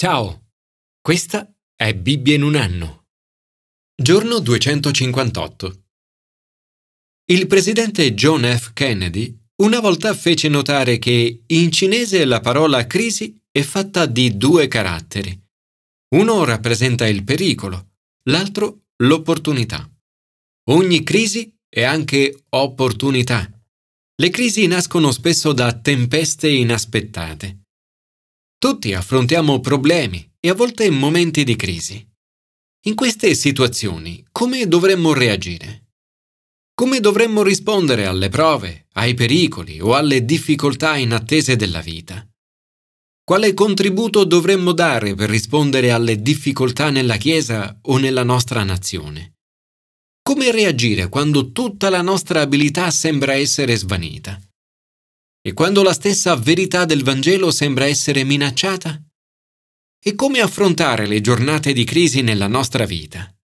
Ciao, questa è Bibbia in un anno. Giorno 258. Il presidente John F. Kennedy una volta fece notare che in cinese la parola crisi è fatta di due caratteri. Uno rappresenta il pericolo, l'altro l'opportunità. Ogni crisi è anche opportunità. Le crisi nascono spesso da tempeste inaspettate. Tutti affrontiamo problemi e a volte momenti di crisi. In queste situazioni, come dovremmo reagire? Come dovremmo rispondere alle prove, ai pericoli o alle difficoltà inattese della vita? Quale contributo dovremmo dare per rispondere alle difficoltà nella Chiesa o nella nostra nazione? Come reagire quando tutta la nostra abilità sembra essere svanita? E quando la stessa verità del Vangelo sembra essere minacciata? E come affrontare le giornate di crisi nella nostra vita?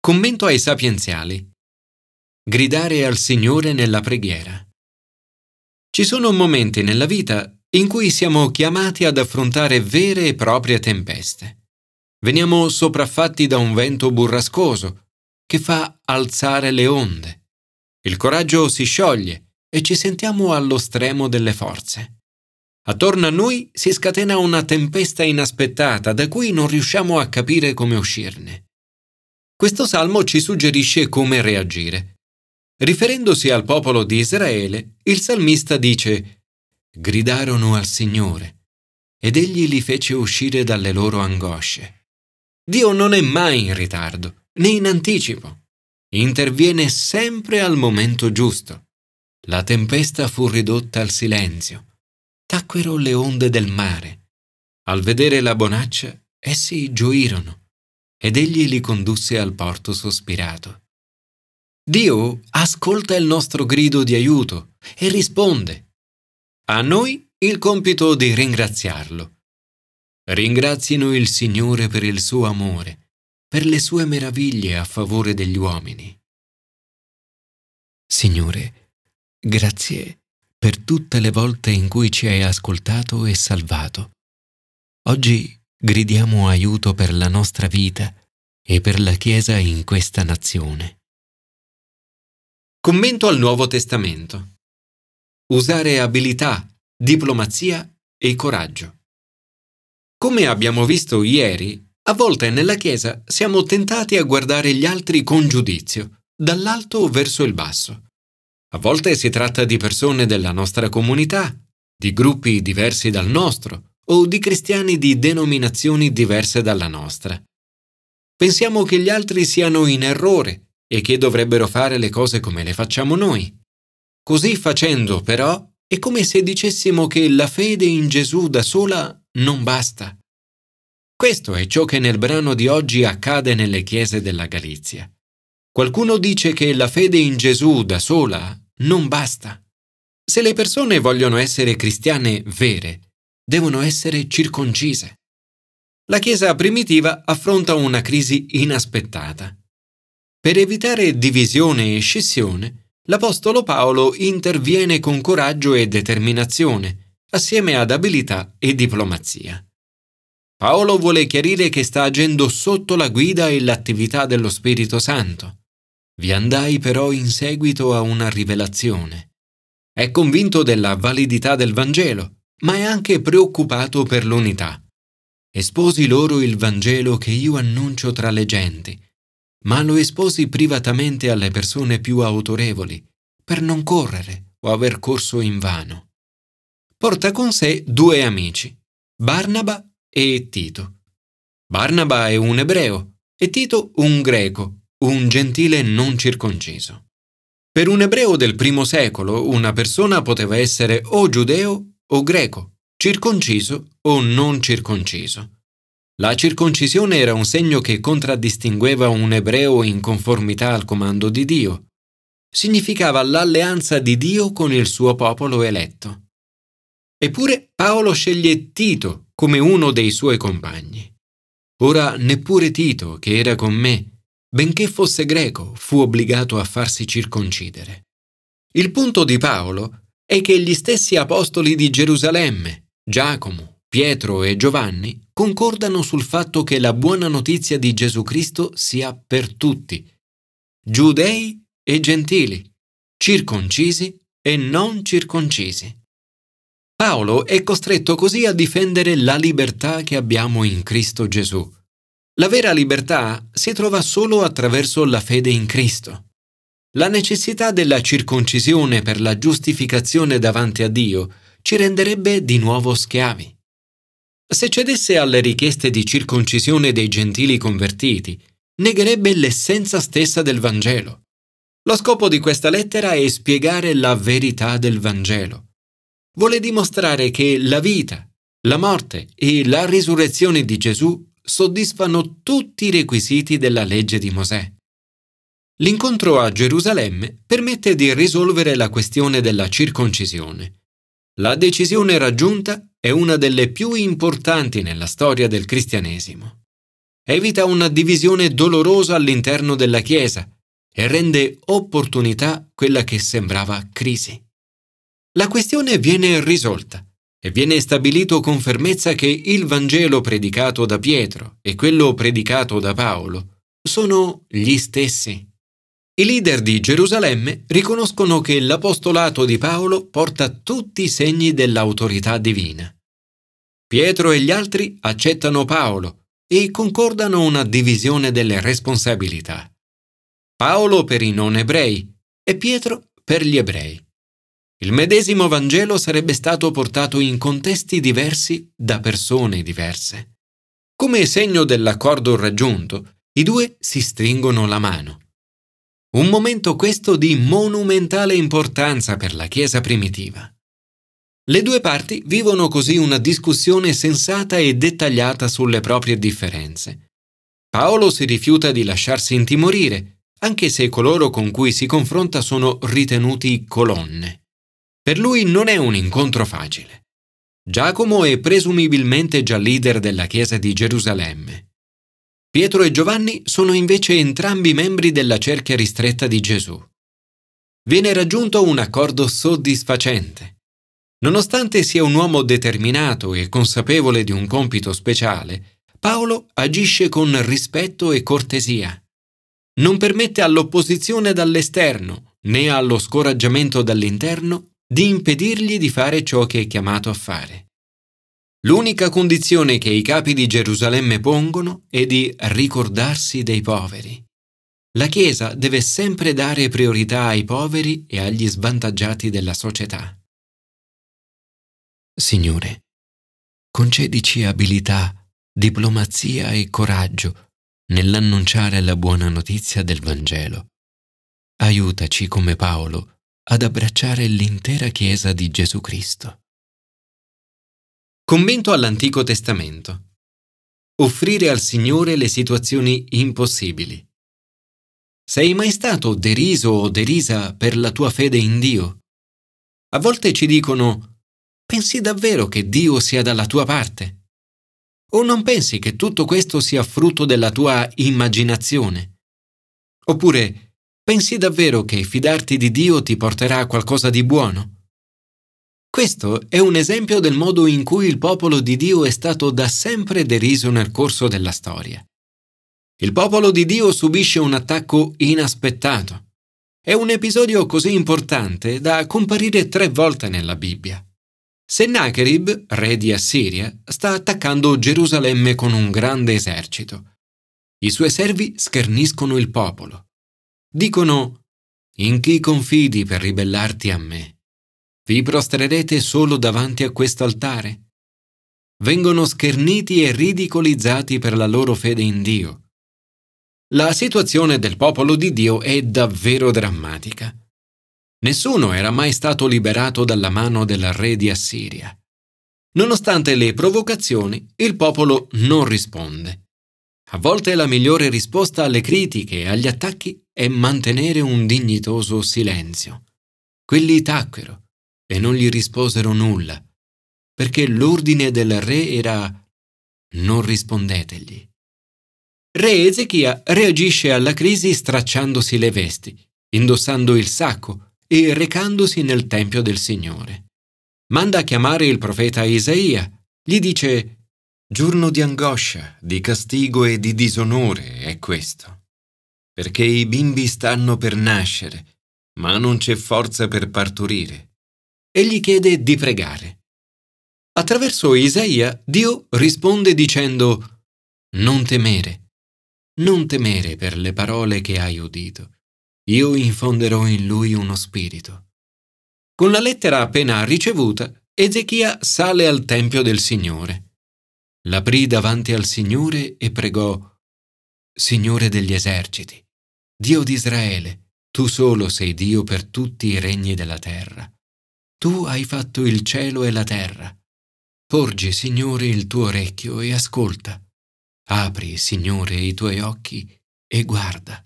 Commento ai sapienziali. Gridare al Signore nella preghiera. Ci sono momenti nella vita in cui siamo chiamati ad affrontare vere e proprie tempeste. Veniamo sopraffatti da un vento burrascoso che fa alzare le onde. Il coraggio si scioglie e ci sentiamo allo stremo delle forze. Attorno a noi si scatena una tempesta inaspettata da cui non riusciamo a capire come uscirne. Questo salmo ci suggerisce come reagire. Riferendosi al popolo di Israele, il salmista dice Gridarono al Signore ed egli li fece uscire dalle loro angosce. Dio non è mai in ritardo, né in anticipo. Interviene sempre al momento giusto. La tempesta fu ridotta al silenzio. Tacquero le onde del mare. Al vedere la bonaccia, essi gioirono, ed egli li condusse al porto sospirato. Dio ascolta il nostro grido di aiuto e risponde. A noi il compito di ringraziarlo. Ringrazino il Signore per il suo amore, per le sue meraviglie a favore degli uomini. Signore, Grazie per tutte le volte in cui ci hai ascoltato e salvato. Oggi gridiamo aiuto per la nostra vita e per la Chiesa in questa nazione. Commento al Nuovo Testamento. Usare abilità, diplomazia e coraggio. Come abbiamo visto ieri, a volte nella Chiesa siamo tentati a guardare gli altri con giudizio, dall'alto verso il basso. A volte si tratta di persone della nostra comunità, di gruppi diversi dal nostro o di cristiani di denominazioni diverse dalla nostra. Pensiamo che gli altri siano in errore e che dovrebbero fare le cose come le facciamo noi. Così facendo, però, è come se dicessimo che la fede in Gesù da sola non basta. Questo è ciò che nel brano di oggi accade nelle chiese della Galizia. Qualcuno dice che la fede in Gesù da sola non basta. Se le persone vogliono essere cristiane vere, devono essere circoncise. La Chiesa primitiva affronta una crisi inaspettata. Per evitare divisione e scissione, l'Apostolo Paolo interviene con coraggio e determinazione, assieme ad abilità e diplomazia. Paolo vuole chiarire che sta agendo sotto la guida e l'attività dello Spirito Santo. Vi andai però in seguito a una rivelazione. È convinto della validità del Vangelo, ma è anche preoccupato per l'unità. Esposi loro il Vangelo che io annuncio tra le genti, ma lo esposi privatamente alle persone più autorevoli, per non correre o aver corso in vano. Porta con sé due amici, Barnaba e Tito. Barnaba è un ebreo e Tito un greco un gentile non circonciso. Per un ebreo del primo secolo una persona poteva essere o giudeo o greco, circonciso o non circonciso. La circoncisione era un segno che contraddistingueva un ebreo in conformità al comando di Dio. Significava l'alleanza di Dio con il suo popolo eletto. Eppure Paolo sceglie Tito come uno dei suoi compagni. Ora neppure Tito, che era con me, benché fosse greco, fu obbligato a farsi circoncidere. Il punto di Paolo è che gli stessi apostoli di Gerusalemme, Giacomo, Pietro e Giovanni concordano sul fatto che la buona notizia di Gesù Cristo sia per tutti, giudei e gentili, circoncisi e non circoncisi. Paolo è costretto così a difendere la libertà che abbiamo in Cristo Gesù. La vera libertà si trova solo attraverso la fede in Cristo. La necessità della circoncisione per la giustificazione davanti a Dio ci renderebbe di nuovo schiavi. Se cedesse alle richieste di circoncisione dei gentili convertiti, negherebbe l'essenza stessa del Vangelo. Lo scopo di questa lettera è spiegare la verità del Vangelo. Vuole dimostrare che la vita, la morte e la risurrezione di Gesù soddisfano tutti i requisiti della legge di Mosè. L'incontro a Gerusalemme permette di risolvere la questione della circoncisione. La decisione raggiunta è una delle più importanti nella storia del cristianesimo. Evita una divisione dolorosa all'interno della Chiesa e rende opportunità quella che sembrava crisi. La questione viene risolta e viene stabilito con fermezza che il Vangelo predicato da Pietro e quello predicato da Paolo sono gli stessi. I leader di Gerusalemme riconoscono che l'apostolato di Paolo porta tutti i segni dell'autorità divina. Pietro e gli altri accettano Paolo e concordano una divisione delle responsabilità. Paolo per i non ebrei e Pietro per gli ebrei. Il medesimo Vangelo sarebbe stato portato in contesti diversi da persone diverse. Come segno dell'accordo raggiunto, i due si stringono la mano. Un momento questo di monumentale importanza per la Chiesa primitiva. Le due parti vivono così una discussione sensata e dettagliata sulle proprie differenze. Paolo si rifiuta di lasciarsi intimorire, anche se coloro con cui si confronta sono ritenuti colonne. Per lui non è un incontro facile. Giacomo è presumibilmente già leader della Chiesa di Gerusalemme. Pietro e Giovanni sono invece entrambi membri della cerchia ristretta di Gesù. Viene raggiunto un accordo soddisfacente. Nonostante sia un uomo determinato e consapevole di un compito speciale, Paolo agisce con rispetto e cortesia. Non permette all'opposizione dall'esterno né allo scoraggiamento dall'interno di impedirgli di fare ciò che è chiamato a fare. L'unica condizione che i capi di Gerusalemme pongono è di ricordarsi dei poveri. La Chiesa deve sempre dare priorità ai poveri e agli svantaggiati della società. Signore, concedici abilità, diplomazia e coraggio nell'annunciare la buona notizia del Vangelo. Aiutaci come Paolo ad abbracciare l'intera Chiesa di Gesù Cristo. Commento all'Antico Testamento. Offrire al Signore le situazioni impossibili. Sei mai stato deriso o derisa per la tua fede in Dio? A volte ci dicono, pensi davvero che Dio sia dalla tua parte? O non pensi che tutto questo sia frutto della tua immaginazione? Oppure, pensi davvero che fidarti di Dio ti porterà a qualcosa di buono? Questo è un esempio del modo in cui il popolo di Dio è stato da sempre deriso nel corso della storia. Il popolo di Dio subisce un attacco inaspettato. È un episodio così importante da comparire tre volte nella Bibbia. Sennacherib, re di Assiria, sta attaccando Gerusalemme con un grande esercito. I suoi servi scherniscono il popolo. Dicono, In chi confidi per ribellarti a me? Vi prostrerete solo davanti a quest'altare? Vengono scherniti e ridicolizzati per la loro fede in Dio. La situazione del popolo di Dio è davvero drammatica. Nessuno era mai stato liberato dalla mano del re di Assiria. Nonostante le provocazioni, il popolo non risponde. A volte la migliore risposta alle critiche e agli attacchi è mantenere un dignitoso silenzio. Quelli tacquero e non gli risposero nulla, perché l'ordine del re era non rispondetegli. Re Ezechia reagisce alla crisi stracciandosi le vesti, indossando il sacco e recandosi nel tempio del Signore. Manda a chiamare il profeta Isaia gli dice Giorno di angoscia, di castigo e di disonore è questo, perché i bimbi stanno per nascere, ma non c'è forza per partorire. E gli chiede di pregare. Attraverso Isaia Dio risponde dicendo Non temere, non temere per le parole che hai udito. Io infonderò in lui uno spirito. Con la lettera appena ricevuta, Ezechia sale al Tempio del Signore l'aprì davanti al Signore e pregò, Signore degli eserciti, Dio di Israele, tu solo sei Dio per tutti i regni della terra. Tu hai fatto il cielo e la terra. Porgi, Signore, il tuo orecchio e ascolta. Apri, Signore, i tuoi occhi e guarda.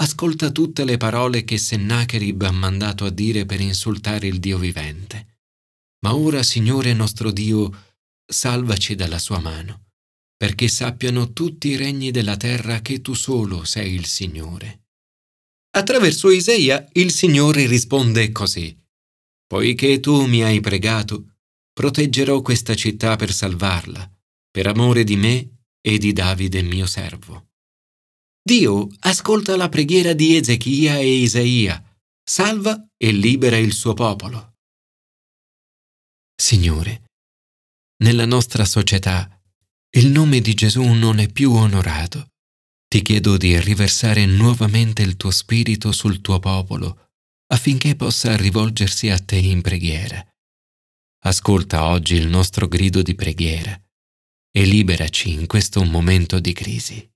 Ascolta tutte le parole che Sennacherib ha mandato a dire per insultare il Dio vivente. Ma ora, Signore nostro Dio, salvaci dalla sua mano, perché sappiano tutti i regni della terra che tu solo sei il Signore. Attraverso Isaia il Signore risponde così, Poiché tu mi hai pregato, proteggerò questa città per salvarla, per amore di me e di Davide mio servo. Dio ascolta la preghiera di Ezechia e Isaia, salva e libera il suo popolo. Signore, nella nostra società il nome di Gesù non è più onorato. Ti chiedo di riversare nuovamente il tuo spirito sul tuo popolo affinché possa rivolgersi a te in preghiera. Ascolta oggi il nostro grido di preghiera e liberaci in questo momento di crisi.